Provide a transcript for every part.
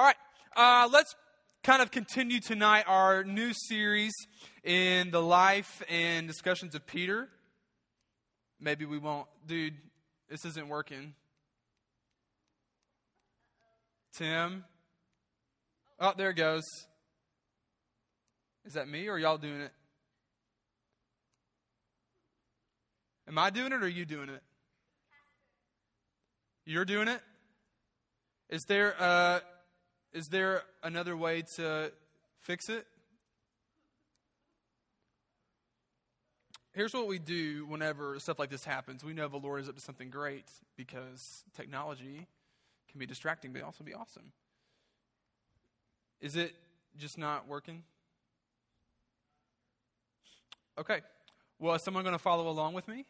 All right, uh, let's kind of continue tonight our new series in the life and discussions of Peter. Maybe we won't. Dude, this isn't working. Tim. Oh, there it goes. Is that me or y'all doing it? Am I doing it or are you doing it? You're doing it? Is there uh, is there another way to fix it? Here's what we do whenever stuff like this happens. We know the Lord is up to something great because technology can be distracting, but also be awesome. Is it just not working? Okay. Well, is someone going to follow along with me?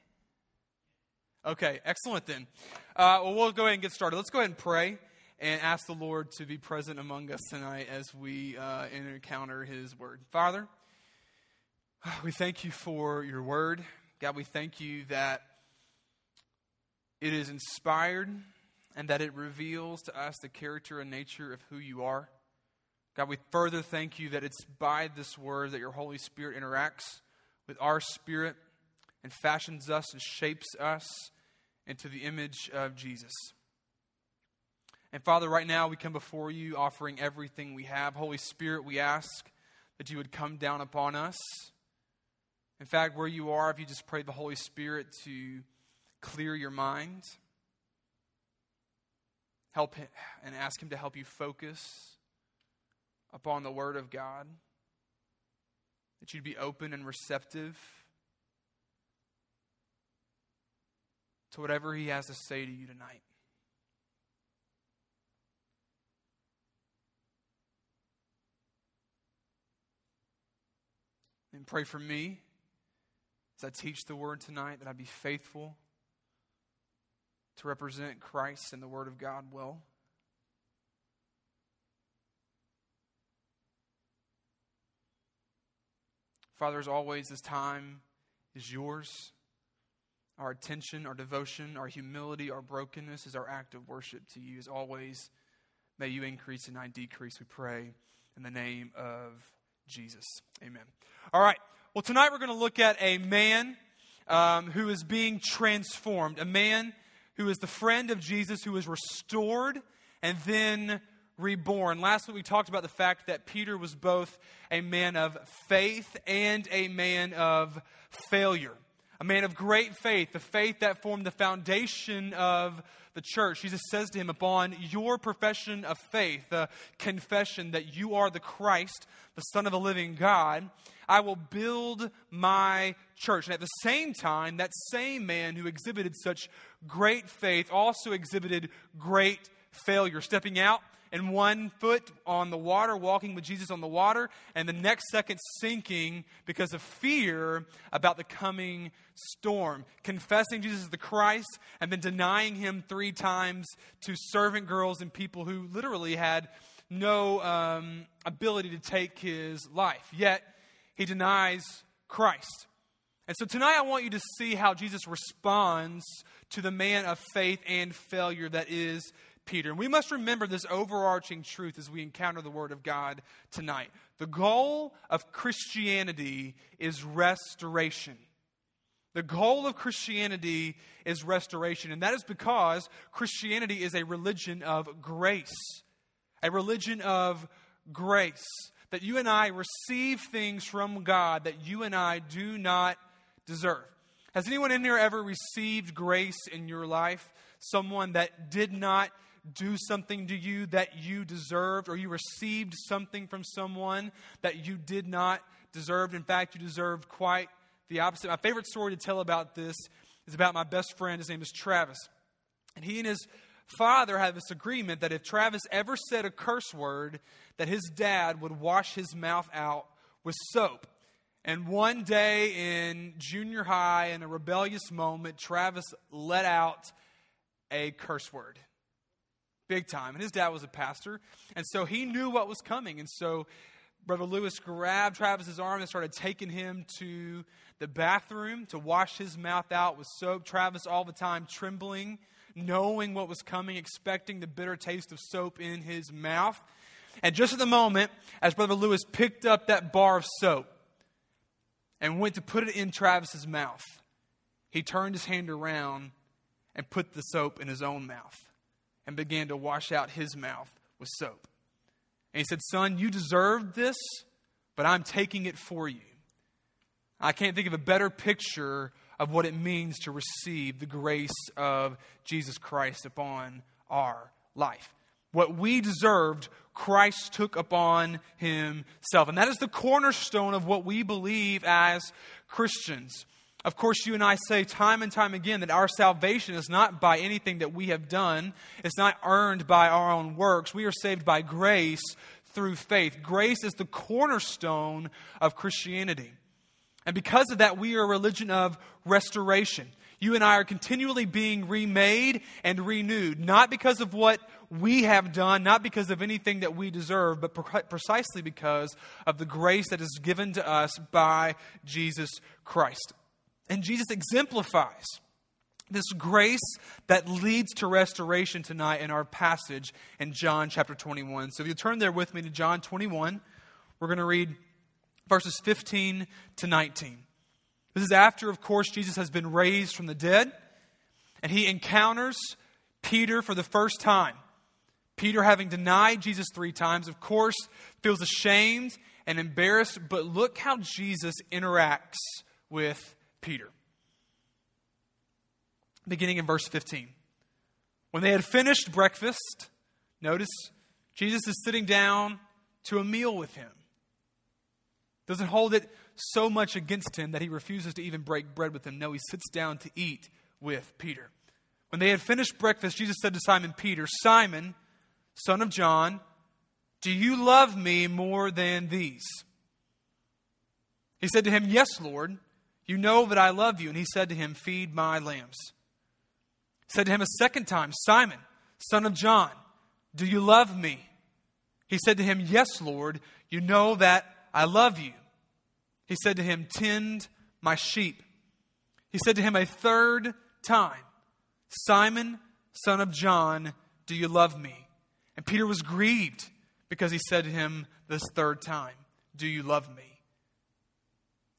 Okay, excellent then. Uh, well, we'll go ahead and get started. Let's go ahead and pray and ask the Lord to be present among us tonight as we uh, encounter His Word. Father, we thank you for your Word. God, we thank you that it is inspired and that it reveals to us the character and nature of who you are. God, we further thank you that it's by this Word that your Holy Spirit interacts with our spirit and fashions us and shapes us into the image of Jesus. And Father, right now we come before you offering everything we have. Holy Spirit, we ask that you would come down upon us. In fact, where you are, if you just pray the Holy Spirit to clear your mind, help him, and ask him to help you focus upon the Word of God, that you'd be open and receptive to whatever he has to say to you tonight. And pray for me as I teach the word tonight that I be faithful to represent Christ and the word of God well. Father, as always, this time is yours. Our attention, our devotion, our humility, our brokenness is our act of worship to you. As always, may you increase and I decrease, we pray, in the name of Jesus. Amen. All right. Well, tonight we're going to look at a man um, who is being transformed, a man who is the friend of Jesus, who is restored and then reborn. Last week we talked about the fact that Peter was both a man of faith and a man of failure. A man of great faith, the faith that formed the foundation of the church. Jesus says to him, Upon your profession of faith, the confession that you are the Christ, the Son of the living God, I will build my church. And at the same time, that same man who exhibited such great faith also exhibited great failure, stepping out and one foot on the water, walking with Jesus on the water, and the next second sinking because of fear about the coming storm. Confessing Jesus is the Christ, and then denying him three times to servant girls and people who literally had no um, ability to take his life. Yet, he denies Christ. And so tonight I want you to see how Jesus responds to the man of faith and failure that is Peter. And we must remember this overarching truth as we encounter the Word of God tonight. The goal of Christianity is restoration. The goal of Christianity is restoration, and that is because Christianity is a religion of grace. A religion of grace. That you and I receive things from God that you and I do not deserve. Has anyone in here ever received grace in your life? Someone that did not do something to you that you deserved, or you received something from someone that you did not deserve. In fact, you deserved quite the opposite. My favorite story to tell about this is about my best friend. His name is Travis. And he and his father had this agreement that if Travis ever said a curse word, that his dad would wash his mouth out with soap. And one day in junior high, in a rebellious moment, Travis let out a curse word big time. And his dad was a pastor. And so he knew what was coming. And so Brother Lewis grabbed Travis's arm and started taking him to the bathroom to wash his mouth out with soap. Travis, all the time, trembling, knowing what was coming, expecting the bitter taste of soap in his mouth. And just at the moment, as Brother Lewis picked up that bar of soap and went to put it in Travis's mouth, he turned his hand around and put the soap in his own mouth and began to wash out his mouth with soap. And he said, Son, you deserved this, but I'm taking it for you. I can't think of a better picture of what it means to receive the grace of Jesus Christ upon our life. What we deserved, Christ took upon himself. And that is the cornerstone of what we believe as Christians. Of course, you and I say time and time again that our salvation is not by anything that we have done, it's not earned by our own works. We are saved by grace through faith. Grace is the cornerstone of Christianity. And because of that, we are a religion of restoration. You and I are continually being remade and renewed, not because of what we have done, not because of anything that we deserve, but pre- precisely because of the grace that is given to us by Jesus Christ. And Jesus exemplifies this grace that leads to restoration tonight in our passage in John chapter 21. So if you turn there with me to John 21, we're going to read verses 15 to 19. This is after, of course, Jesus has been raised from the dead, and he encounters Peter for the first time. Peter, having denied Jesus three times, of course, feels ashamed and embarrassed, but look how Jesus interacts with Peter. Beginning in verse 15. When they had finished breakfast, notice Jesus is sitting down to a meal with him. Doesn't hold it so much against him that he refuses to even break bread with him. No, he sits down to eat with Peter. When they had finished breakfast, Jesus said to Simon Peter, Simon, son of John, do you love me more than these? He said to him, Yes, Lord. You know that I love you. And he said to him, Feed my lambs. Said to him a second time, Simon, son of John, do you love me? He said to him, Yes, Lord. You know that I love you. He said to him, Tend my sheep. He said to him a third time, Simon, son of John, do you love me? And Peter was grieved because he said to him this third time, Do you love me?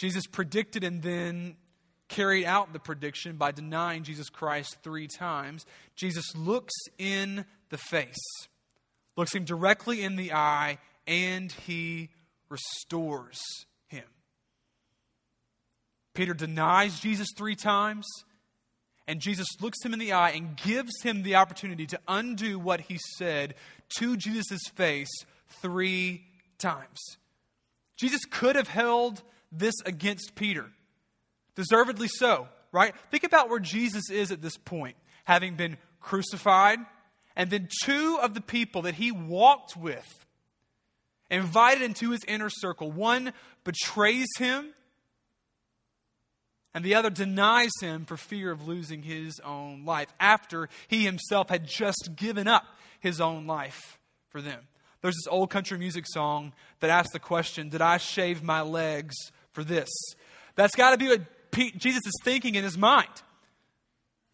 Jesus predicted and then carried out the prediction by denying Jesus Christ three times. Jesus looks in the face, looks him directly in the eye, and he restores him. Peter denies Jesus three times, and Jesus looks him in the eye and gives him the opportunity to undo what he said to Jesus' face three times. Jesus could have held this against Peter. Deservedly so, right? Think about where Jesus is at this point, having been crucified, and then two of the people that he walked with, invited into his inner circle, one betrays him, and the other denies him for fear of losing his own life after he himself had just given up his own life for them. There's this old country music song that asks the question Did I shave my legs for this. That's got to be what Pete, Jesus is thinking in his mind.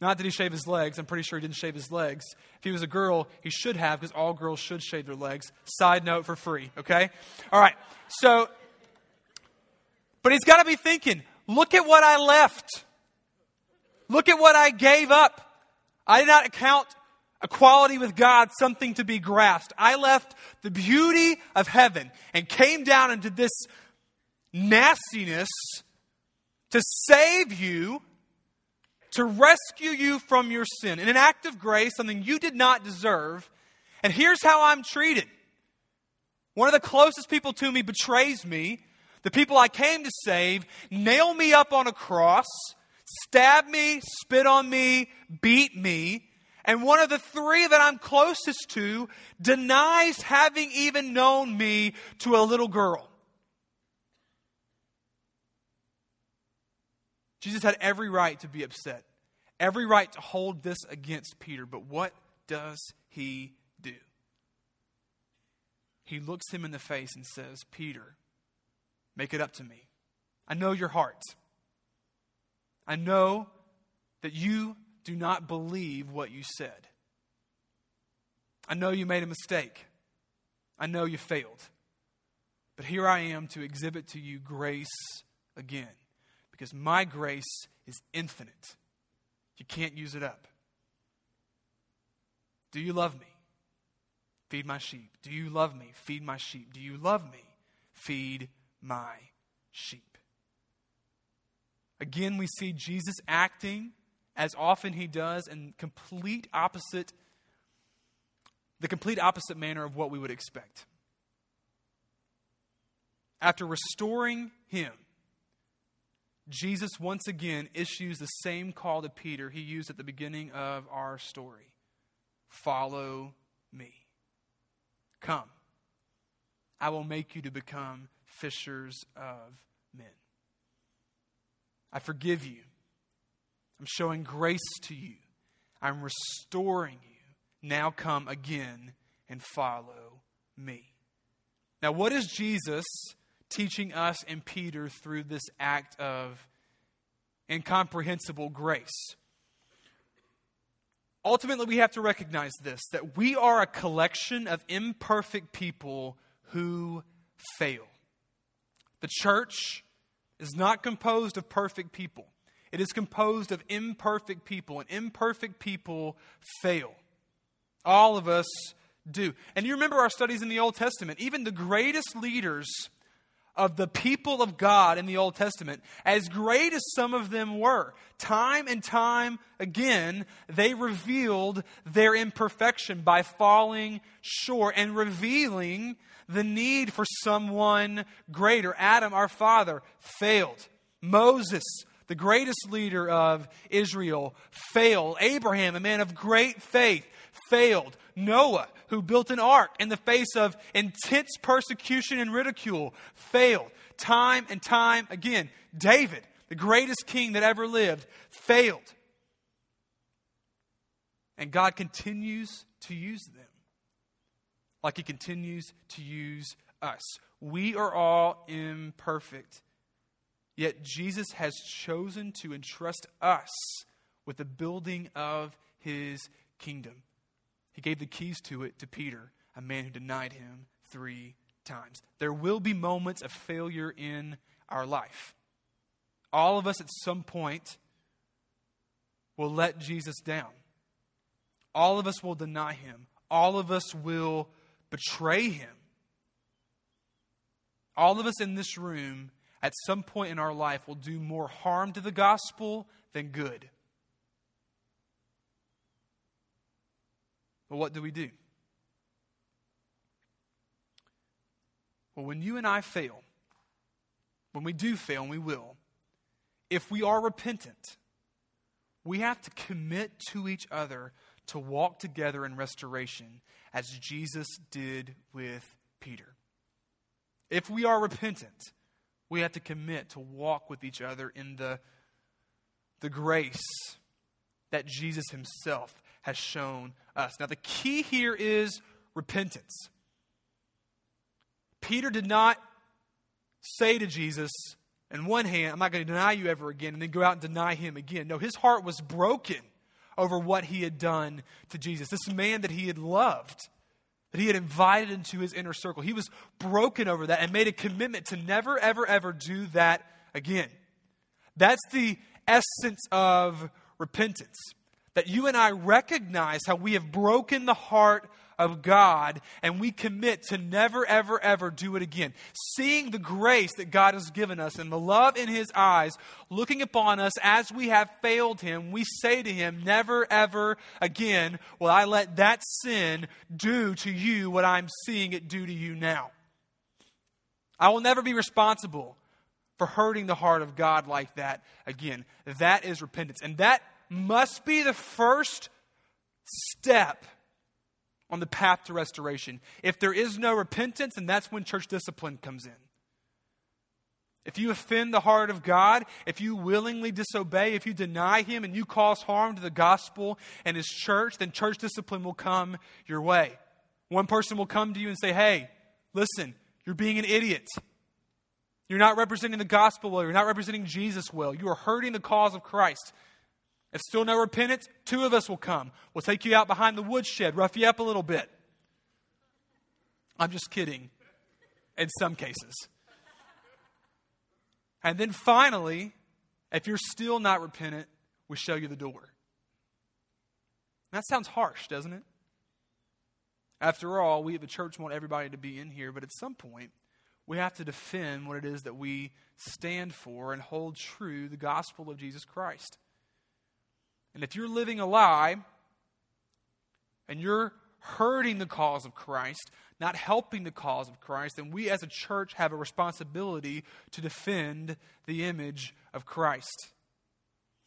Not that he shaved his legs. I'm pretty sure he didn't shave his legs. If he was a girl, he should have, because all girls should shave their legs. Side note for free, okay? All right. So, but he's got to be thinking look at what I left. Look at what I gave up. I did not account equality with God something to be grasped. I left the beauty of heaven and came down into this nastiness to save you, to rescue you from your sin. In an act of grace, something you did not deserve. And here's how I'm treated one of the closest people to me betrays me. The people I came to save nail me up on a cross, stab me, spit on me, beat me. And one of the three that I'm closest to denies having even known me to a little girl. Jesus had every right to be upset, every right to hold this against Peter. But what does he do? He looks him in the face and says, Peter, make it up to me. I know your heart. I know that you do not believe what you said. I know you made a mistake. I know you failed. But here I am to exhibit to you grace again because my grace is infinite. You can't use it up. Do you love me? Feed my sheep. Do you love me? Feed my sheep. Do you love me? Feed my sheep. Again, we see Jesus acting as often he does in complete opposite the complete opposite manner of what we would expect. After restoring him, Jesus once again issues the same call to Peter he used at the beginning of our story Follow me. Come. I will make you to become fishers of men. I forgive you. I'm showing grace to you. I'm restoring you. Now come again and follow me. Now, what is Jesus teaching us and Peter through this act of incomprehensible grace. Ultimately, we have to recognize this that we are a collection of imperfect people who fail. The church is not composed of perfect people, it is composed of imperfect people, and imperfect people fail. All of us do. And you remember our studies in the Old Testament, even the greatest leaders of the people of God in the Old Testament, as great as some of them were, time and time again, they revealed their imperfection by falling short and revealing the need for someone greater. Adam, our father, failed. Moses, the greatest leader of Israel, failed. Abraham, a man of great faith, failed. Noah, who built an ark in the face of intense persecution and ridicule, failed time and time again. David, the greatest king that ever lived, failed. And God continues to use them like He continues to use us. We are all imperfect. Yet Jesus has chosen to entrust us with the building of His kingdom. He gave the keys to it to Peter, a man who denied him three times. There will be moments of failure in our life. All of us at some point will let Jesus down. All of us will deny him. All of us will betray him. All of us in this room at some point in our life will do more harm to the gospel than good. But what do we do? Well, when you and I fail, when we do fail, and we will, if we are repentant, we have to commit to each other to walk together in restoration as Jesus did with Peter. If we are repentant, we have to commit to walk with each other in the, the grace that Jesus himself has shown us. Now, the key here is repentance. Peter did not say to Jesus, in one hand, I'm not going to deny you ever again, and then go out and deny him again. No, his heart was broken over what he had done to Jesus. This man that he had loved, that he had invited into his inner circle. He was broken over that and made a commitment to never, ever, ever do that again. That's the essence of repentance that you and I recognize how we have broken the heart of God and we commit to never, ever, ever do it again. Seeing the grace that God has given us and the love in His eyes looking upon us as we have failed Him, we say to Him, Never, ever again will I let that sin do to you what I'm seeing it do to you now. I will never be responsible for hurting the heart of God like that again. That is repentance. And that must be the first step on the path to restoration. If there is no repentance, then that's when church discipline comes in. If you offend the heart of God, if you willingly disobey, if you deny Him and you cause harm to the gospel and His church, then church discipline will come your way. One person will come to you and say, Hey, listen, you're being an idiot. You're not representing the gospel well. You're not representing Jesus well. You are hurting the cause of Christ. If still no repentance, two of us will come. We'll take you out behind the woodshed, rough you up a little bit. I'm just kidding in some cases. And then finally, if you're still not repentant, we show you the door. That sounds harsh, doesn't it? After all, we at the church want everybody to be in here, but at some point, we have to defend what it is that we stand for and hold true the gospel of Jesus Christ. And if you're living a lie and you're hurting the cause of Christ, not helping the cause of Christ, then we as a church have a responsibility to defend the image of Christ.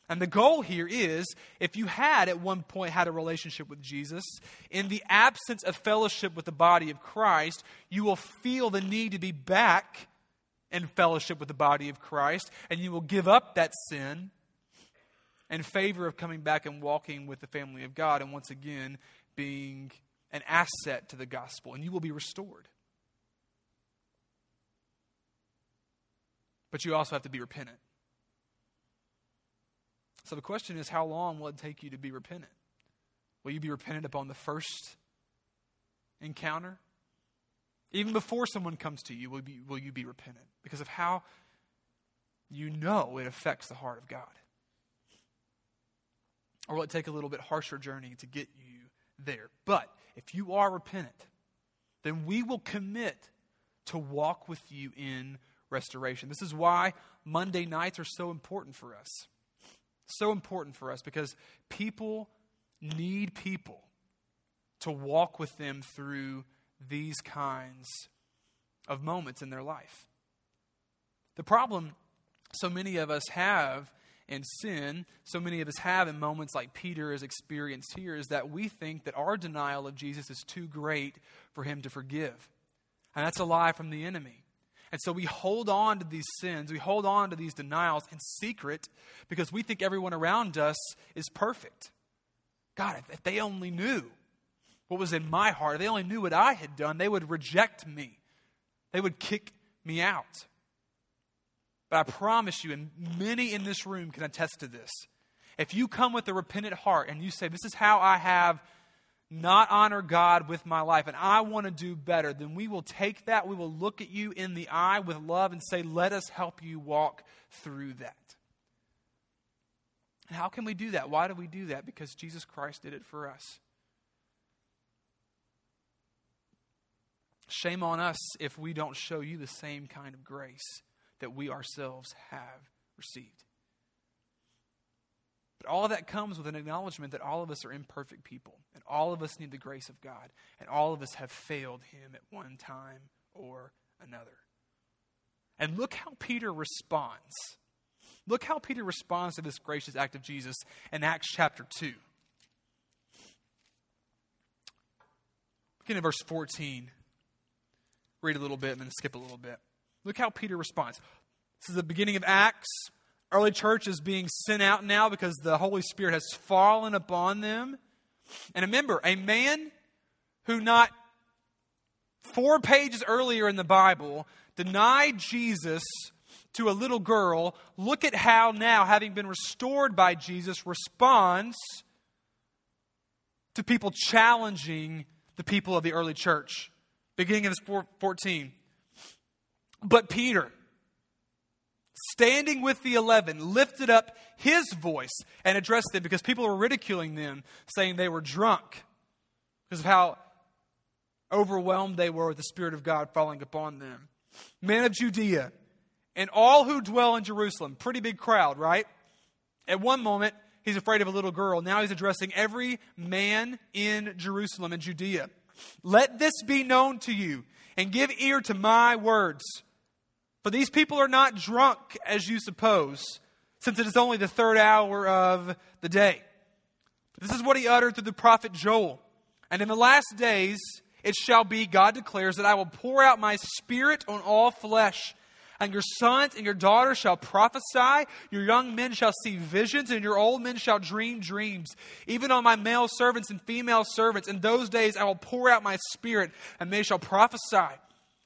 And the goal here is if you had at one point had a relationship with Jesus, in the absence of fellowship with the body of Christ, you will feel the need to be back in fellowship with the body of Christ, and you will give up that sin in favor of coming back and walking with the family of God, and once again being an asset to the gospel, and you will be restored. But you also have to be repentant. So the question is how long will it take you to be repentant? Will you be repentant upon the first encounter? Even before someone comes to you, will, be, will you be repentant? Because of how you know it affects the heart of God. Or will it take a little bit harsher journey to get you there? But if you are repentant, then we will commit to walk with you in restoration. This is why Monday nights are so important for us. So important for us because people need people to walk with them through these kinds of moments in their life. The problem so many of us have in sin, so many of us have in moments like Peter has experienced here, is that we think that our denial of Jesus is too great for him to forgive. And that's a lie from the enemy. And so we hold on to these sins, we hold on to these denials in secret because we think everyone around us is perfect. God, if they only knew what was in my heart, if they only knew what I had done, they would reject me, they would kick me out. But I promise you, and many in this room can attest to this. If you come with a repentant heart and you say, This is how I have not honor God with my life, and I want to do better, then we will take that. We will look at you in the eye with love and say, Let us help you walk through that. And how can we do that? Why do we do that? Because Jesus Christ did it for us. Shame on us if we don't show you the same kind of grace that we ourselves have received. But all that comes with an acknowledgement that all of us are imperfect people, and all of us need the grace of God, and all of us have failed Him at one time or another. And look how Peter responds. Look how Peter responds to this gracious act of Jesus in Acts chapter 2. Begin in verse 14. Read a little bit and then skip a little bit. Look how Peter responds. This is the beginning of Acts early church is being sent out now because the Holy Spirit has fallen upon them. And remember, a man who not four pages earlier in the Bible denied Jesus to a little girl, look at how now, having been restored by Jesus, responds to people challenging the people of the early church. Beginning in this 14. But Peter, standing with the eleven, lifted up his voice and addressed them because people were ridiculing them, saying they were drunk because of how overwhelmed they were with the Spirit of God falling upon them. Men of Judea and all who dwell in Jerusalem, pretty big crowd, right? At one moment, he's afraid of a little girl. Now he's addressing every man in Jerusalem and Judea. Let this be known to you and give ear to my words. For these people are not drunk as you suppose, since it is only the third hour of the day. This is what he uttered through the prophet Joel. And in the last days, it shall be, God declares, that I will pour out my spirit on all flesh. And your sons and your daughters shall prophesy, your young men shall see visions, and your old men shall dream dreams. Even on my male servants and female servants, in those days I will pour out my spirit, and they shall prophesy.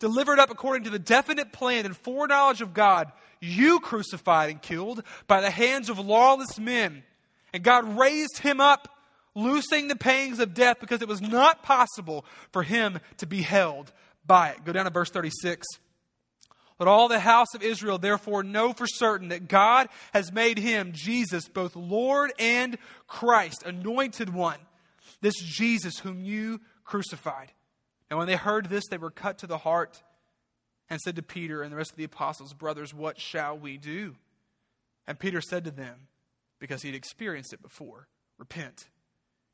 delivered up according to the definite plan and foreknowledge of God, you crucified and killed by the hands of lawless men. And God raised him up loosing the pangs of death because it was not possible for him to be held by it. Go down to verse 36. Let all the house of Israel therefore know for certain that God has made him, Jesus, both Lord and Christ, anointed one, this Jesus whom you crucified. And when they heard this, they were cut to the heart and said to Peter and the rest of the apostles, Brothers, what shall we do? And Peter said to them, because he'd experienced it before, Repent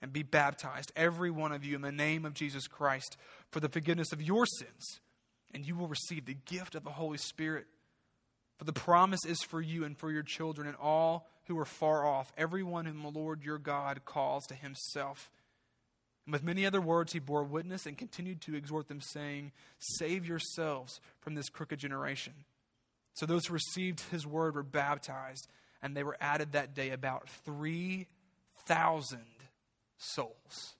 and be baptized, every one of you, in the name of Jesus Christ, for the forgiveness of your sins, and you will receive the gift of the Holy Spirit. For the promise is for you and for your children and all who are far off, everyone whom the Lord your God calls to himself. And with many other words, he bore witness and continued to exhort them, saying, Save yourselves from this crooked generation. So those who received his word were baptized, and they were added that day about 3,000 souls.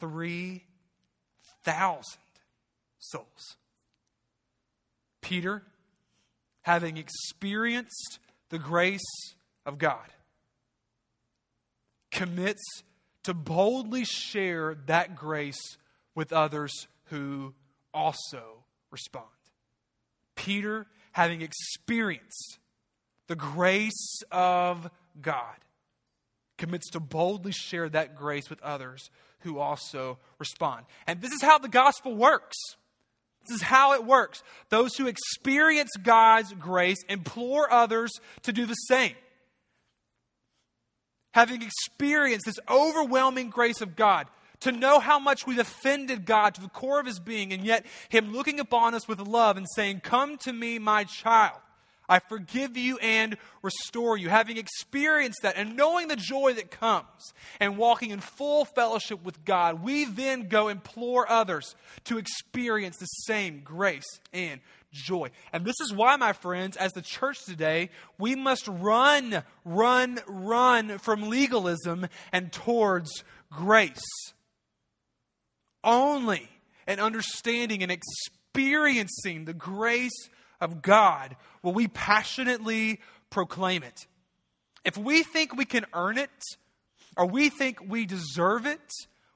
3,000 souls. Peter, having experienced the grace of God, commits to boldly share that grace with others who also respond. Peter, having experienced the grace of God, commits to boldly share that grace with others who also respond. And this is how the gospel works. This is how it works. Those who experience God's grace implore others to do the same. Having experienced this overwhelming grace of God, to know how much we've offended God to the core of his being, and yet him looking upon us with love and saying, Come to me, my child. I forgive you and restore you. Having experienced that and knowing the joy that comes and walking in full fellowship with God, we then go implore others to experience the same grace and joy. And this is why, my friends, as the church today, we must run, run, run from legalism and towards grace. Only in understanding and experiencing the grace of God will we passionately proclaim it. If we think we can earn it or we think we deserve it,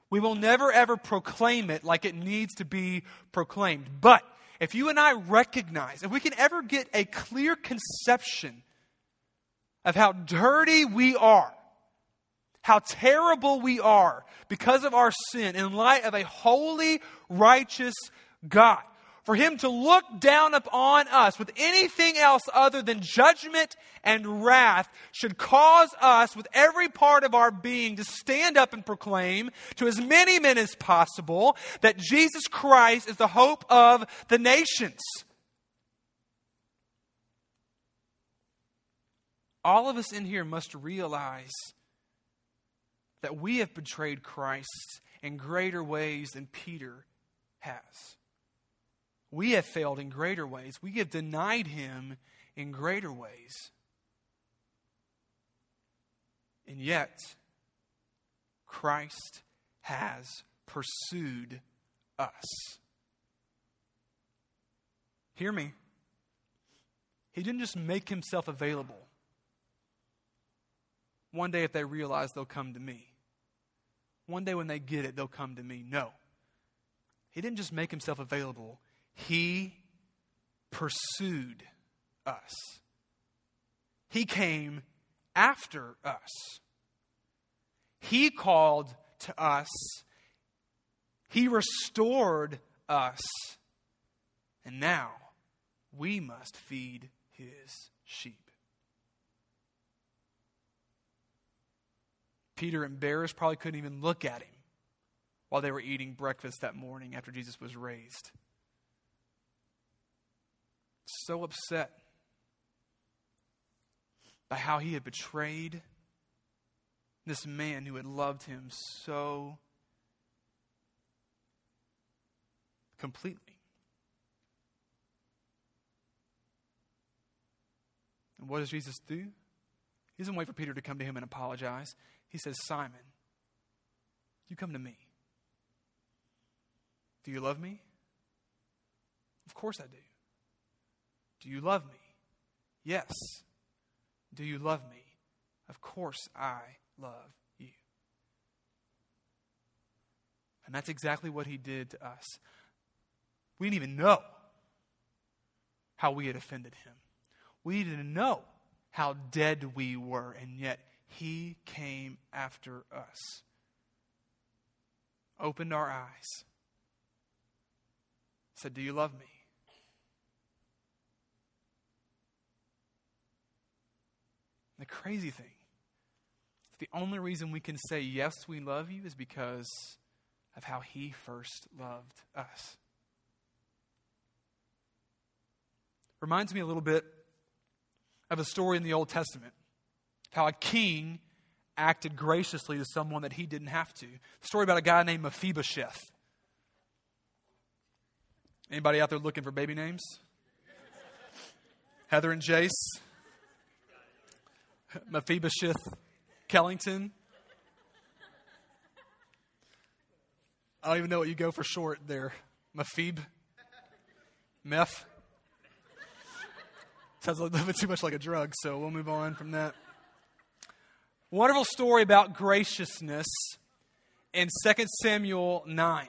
we will never ever proclaim it like it needs to be proclaimed. But if you and I recognize, if we can ever get a clear conception of how dirty we are, how terrible we are because of our sin in light of a holy, righteous God, for him to look down upon us with anything else other than judgment and wrath should cause us, with every part of our being, to stand up and proclaim to as many men as possible that Jesus Christ is the hope of the nations. All of us in here must realize that we have betrayed Christ in greater ways than Peter has. We have failed in greater ways. We have denied him in greater ways. And yet, Christ has pursued us. Hear me. He didn't just make himself available. One day, if they realize, they'll come to me. One day, when they get it, they'll come to me. No. He didn't just make himself available, he pursued us. He came after us. He called to us, He restored us, and now we must feed His sheep. Peter, embarrassed, probably couldn't even look at him while they were eating breakfast that morning after Jesus was raised. So upset by how he had betrayed this man who had loved him so completely. And what does Jesus do? He doesn't wait for Peter to come to him and apologize. He says, Simon, you come to me. Do you love me? Of course I do. Do you love me? Yes. Do you love me? Of course I love you. And that's exactly what he did to us. We didn't even know how we had offended him. We didn't know how dead we were, and yet he came after us, opened our eyes, said, Do you love me? The crazy thing, the only reason we can say, Yes, we love you, is because of how he first loved us. Reminds me a little bit of a story in the Old Testament of how a king acted graciously to someone that he didn't have to. A story about a guy named Mephibosheth. Anybody out there looking for baby names? Heather and Jace? Mephibosheth Kellington? I don't even know what you go for short there. Mephib? Meth? Sounds a little bit too much like a drug, so we'll move on from that. Wonderful story about graciousness in 2 Samuel 9.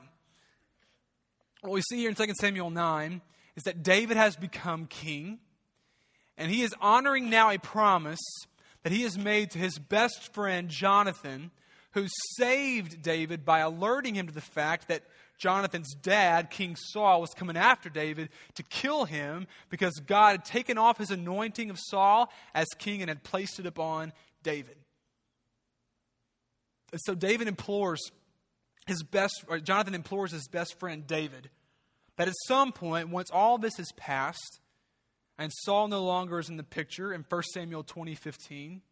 What we see here in 2 Samuel 9 is that David has become king, and he is honoring now a promise that he has made to his best friend Jonathan, who saved David by alerting him to the fact that Jonathan's dad, King Saul, was coming after David to kill him because God had taken off his anointing of Saul as king and had placed it upon David. And so David implores his best, Jonathan implores his best friend David that at some point, once all this is past, and Saul no longer is in the picture in 1 Samuel 20:15,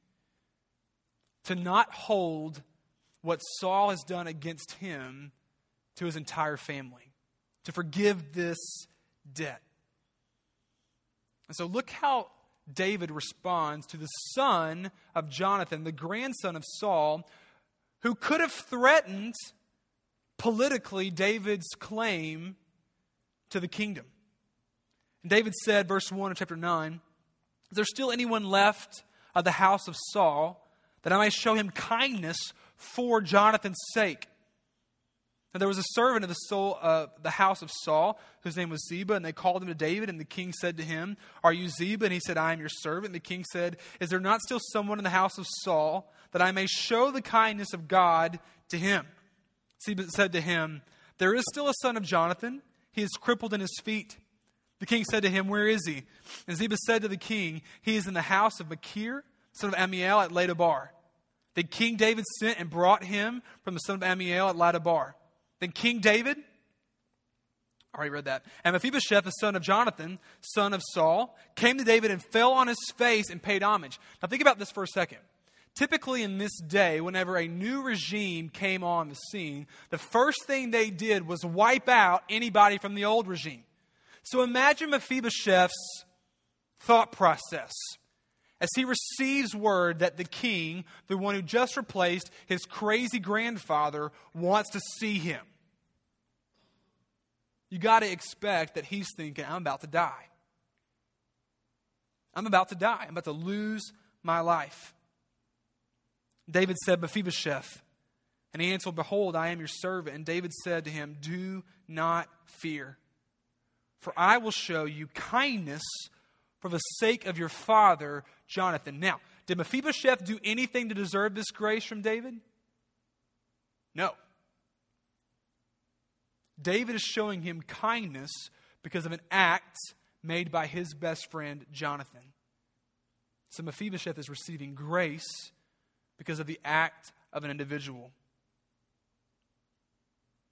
to not hold what Saul has done against him to his entire family, to forgive this debt. And so look how David responds to the son of Jonathan, the grandson of Saul, who could have threatened politically David's claim to the kingdom. And David said, verse 1 of chapter 9, Is there still anyone left of the house of Saul that I may show him kindness for Jonathan's sake? And there was a servant of the, soul, uh, the house of Saul, whose name was Ziba, and they called him to David. And the king said to him, Are you Ziba? And he said, I am your servant. And the king said, Is there not still someone in the house of Saul that I may show the kindness of God to him. Ziba said to him, There is still a son of Jonathan. He is crippled in his feet. The king said to him, Where is he? And Ziba said to the king, He is in the house of Machir, son of Ammiel, at Lodabar. Then King David sent and brought him from the son of Ammiel at Lodabar. Then King David, I already read that, and Mephibosheth, the son of Jonathan, son of Saul, came to David and fell on his face and paid homage. Now think about this for a second. Typically, in this day, whenever a new regime came on the scene, the first thing they did was wipe out anybody from the old regime. So imagine Mephibosheth's thought process as he receives word that the king, the one who just replaced his crazy grandfather, wants to see him. You got to expect that he's thinking, I'm about to die. I'm about to die. I'm about to lose my life. David said, Mephibosheth. And he answered, Behold, I am your servant. And David said to him, Do not fear, for I will show you kindness for the sake of your father, Jonathan. Now, did Mephibosheth do anything to deserve this grace from David? No. David is showing him kindness because of an act made by his best friend Jonathan. So Mephibosheth is receiving grace because of the act of an individual.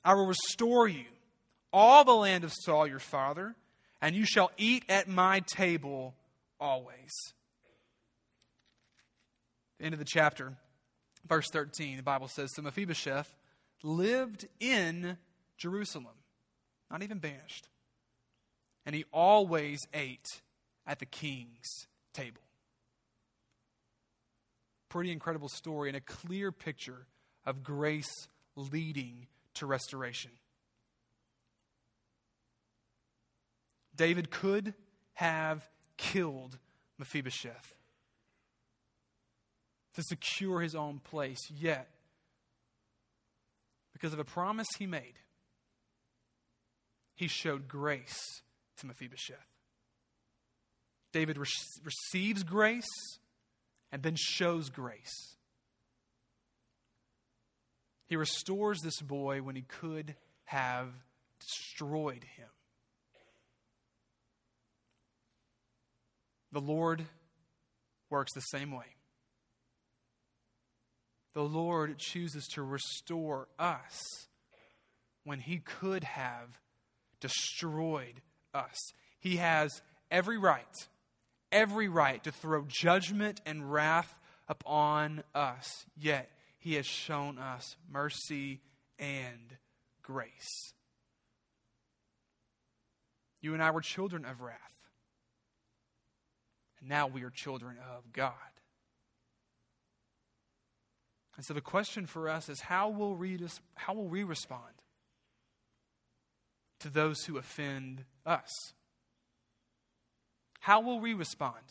I will restore you all the land of Saul your father, and you shall eat at my table always. End of the chapter, verse 13, the Bible says So Mephibosheth lived in Jerusalem, not even banished. And he always ate at the king's table. Pretty incredible story and a clear picture of grace leading to restoration. David could have killed Mephibosheth to secure his own place, yet, because of a promise he made, he showed grace to Mephibosheth. David re- receives grace and then shows grace. He restores this boy when he could have destroyed him. The Lord works the same way. The Lord chooses to restore us when he could have destroyed us. He has every right, every right to throw judgment and wrath upon us. Yet he has shown us mercy and grace. You and I were children of wrath. Now we are children of God. And so the question for us is how will we, how will we respond to those who offend us? How will we respond?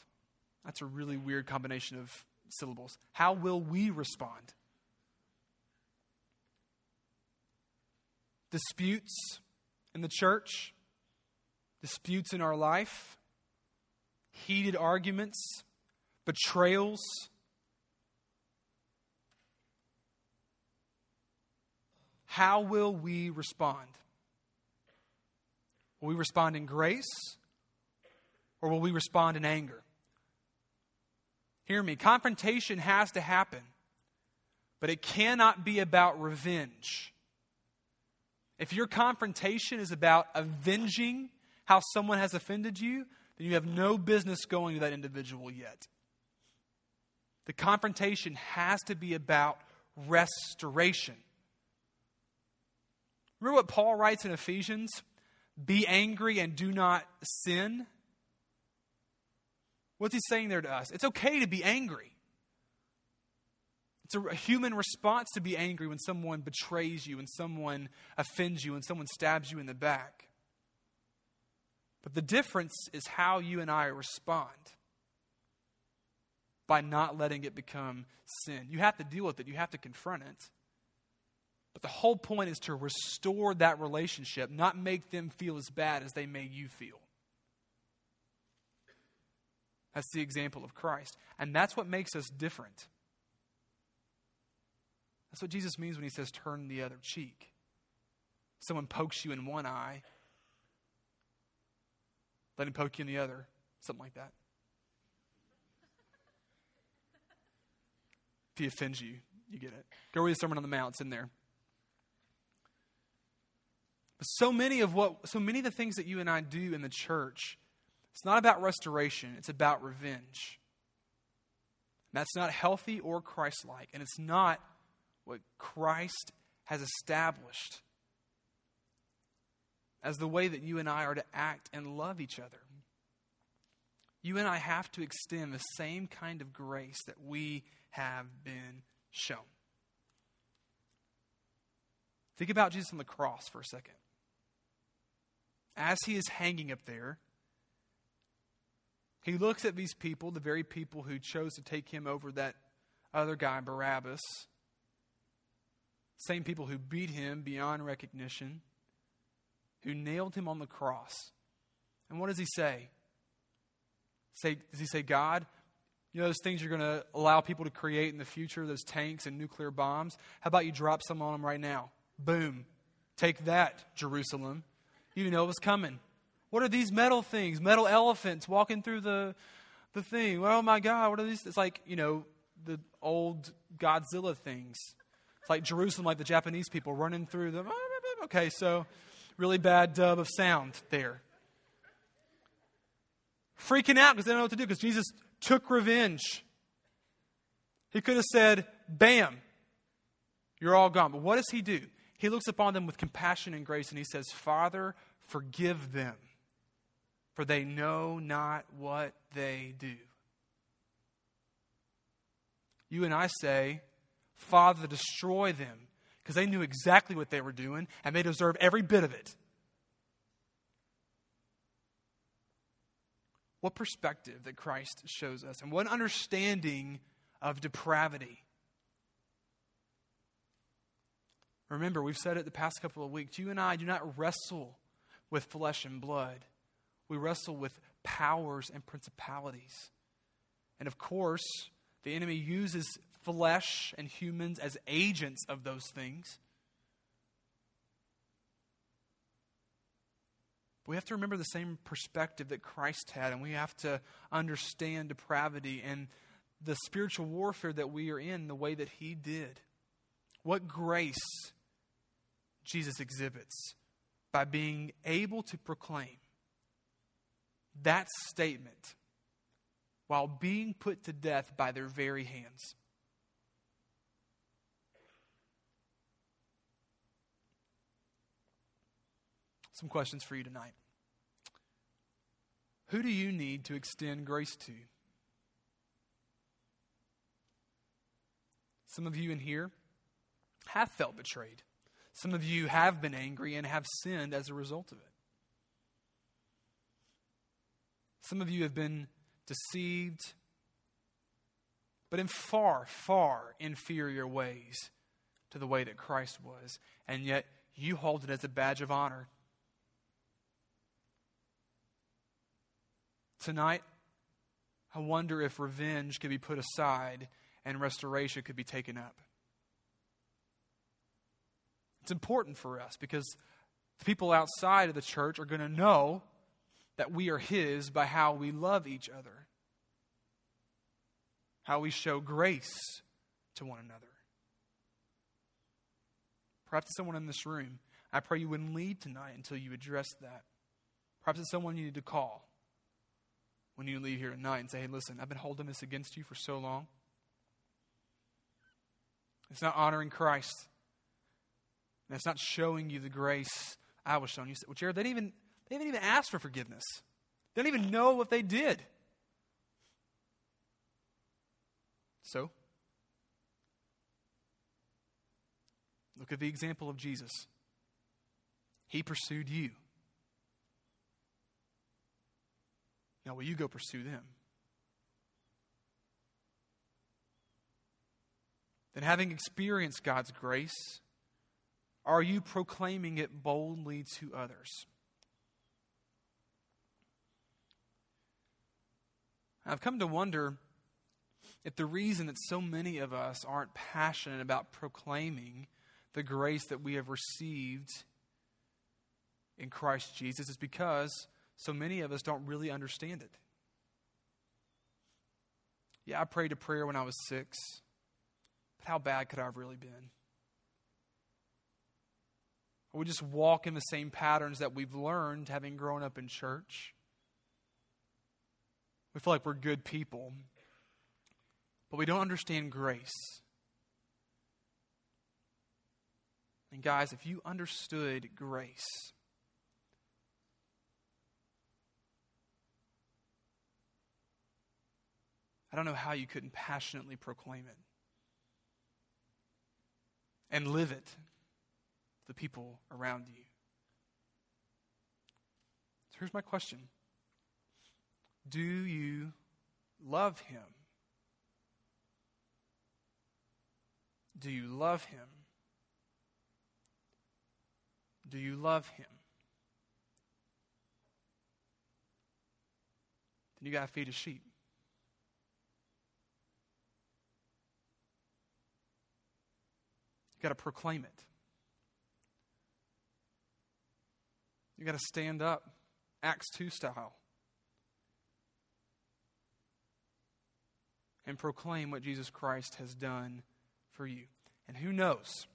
That's a really weird combination of syllables. How will we respond? Disputes in the church, disputes in our life, heated arguments, betrayals. How will we respond? Will we respond in grace or will we respond in anger? Hear me, confrontation has to happen, but it cannot be about revenge. If your confrontation is about avenging how someone has offended you, then you have no business going to that individual yet. The confrontation has to be about restoration. Remember what Paul writes in Ephesians? Be angry and do not sin. What's he saying there to us? It's okay to be angry. It's a human response to be angry when someone betrays you, when someone offends you, when someone stabs you in the back. But the difference is how you and I respond by not letting it become sin. You have to deal with it, you have to confront it. But the whole point is to restore that relationship, not make them feel as bad as they made you feel. That's the example of Christ. And that's what makes us different. That's what Jesus means when he says, turn the other cheek. Someone pokes you in one eye, let him poke you in the other. Something like that. If he offends you, you get it. Go read the Sermon on the Mount, it's in there. But so many of what so many of the things that you and I do in the church, it's not about restoration, it's about revenge. that's not healthy or Christ like, and it's not what Christ has established as the way that you and I are to act and love each other. You and I have to extend the same kind of grace that we have been shown. Think about Jesus on the cross for a second. As he is hanging up there, he looks at these people, the very people who chose to take him over that other guy, Barabbas, same people who beat him beyond recognition, who nailed him on the cross. And what does he say? Say, does he say, God, You know those things you're going to allow people to create in the future, those tanks and nuclear bombs? How about you drop some on them right now? Boom. Take that, Jerusalem. You know it was coming. What are these metal things? Metal elephants walking through the, the thing. Oh my God, what are these? It's like, you know, the old Godzilla things. It's like Jerusalem, like the Japanese people running through them. Okay, so really bad dub of sound there. Freaking out because they don't know what to do because Jesus took revenge. He could have said, Bam, you're all gone. But what does he do? He looks upon them with compassion and grace and he says, Father, forgive them, for they know not what they do. You and I say, Father, destroy them, because they knew exactly what they were doing and they deserve every bit of it. What perspective that Christ shows us, and what understanding of depravity. Remember, we've said it the past couple of weeks. You and I do not wrestle with flesh and blood, we wrestle with powers and principalities. And of course, the enemy uses flesh and humans as agents of those things. We have to remember the same perspective that Christ had, and we have to understand depravity and the spiritual warfare that we are in the way that He did. What grace Jesus exhibits by being able to proclaim that statement while being put to death by their very hands. Some questions for you tonight. Who do you need to extend grace to? Some of you in here have felt betrayed. Some of you have been angry and have sinned as a result of it. Some of you have been deceived, but in far, far inferior ways to the way that Christ was. And yet you hold it as a badge of honor. Tonight, I wonder if revenge could be put aside and restoration could be taken up. It's important for us because the people outside of the church are going to know that we are His by how we love each other, how we show grace to one another. Perhaps it's someone in this room. I pray you wouldn't leave tonight until you address that. Perhaps it's someone you need to call when you leave here tonight and say, hey, listen, I've been holding this against you for so long. It's not honoring Christ. And it's not showing you the grace I was showing you. Well, Jared, they didn't even they didn't even ask for forgiveness. They don't even know what they did. So, look at the example of Jesus. He pursued you. Now, will you go pursue them? Then, having experienced God's grace, are you proclaiming it boldly to others? I've come to wonder if the reason that so many of us aren't passionate about proclaiming the grace that we have received in Christ Jesus is because so many of us don't really understand it. Yeah, I prayed a prayer when I was six, but how bad could I have really been? Or we just walk in the same patterns that we've learned having grown up in church. We feel like we're good people, but we don't understand grace. And guys, if you understood grace, I don't know how you couldn't passionately proclaim it and live it the people around you. So here's my question Do you love him? Do you love him? Do you love him? Then you got to feed a sheep. Got to proclaim it. You got to stand up, Acts 2 style, and proclaim what Jesus Christ has done for you. And who knows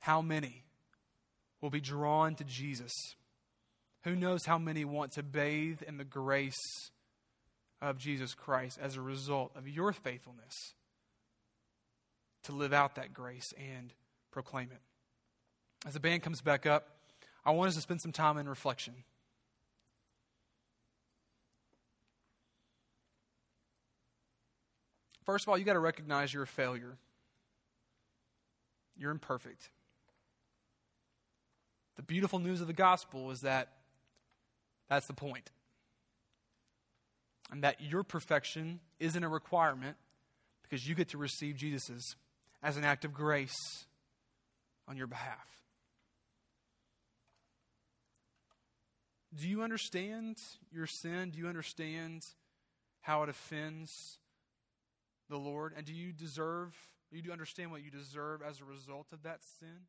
how many will be drawn to Jesus? Who knows how many want to bathe in the grace of Jesus Christ as a result of your faithfulness to live out that grace and proclaim it? As the band comes back up, I want us to spend some time in reflection. First of all, you got to recognize you're a failure. You're imperfect. The beautiful news of the gospel is that that's the point. And that your perfection isn't a requirement because you get to receive Jesus's as an act of grace on your behalf. Do you understand your sin? Do you understand how it offends the Lord? And do you deserve, you do you understand what you deserve as a result of that sin?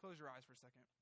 Close your eyes for a second.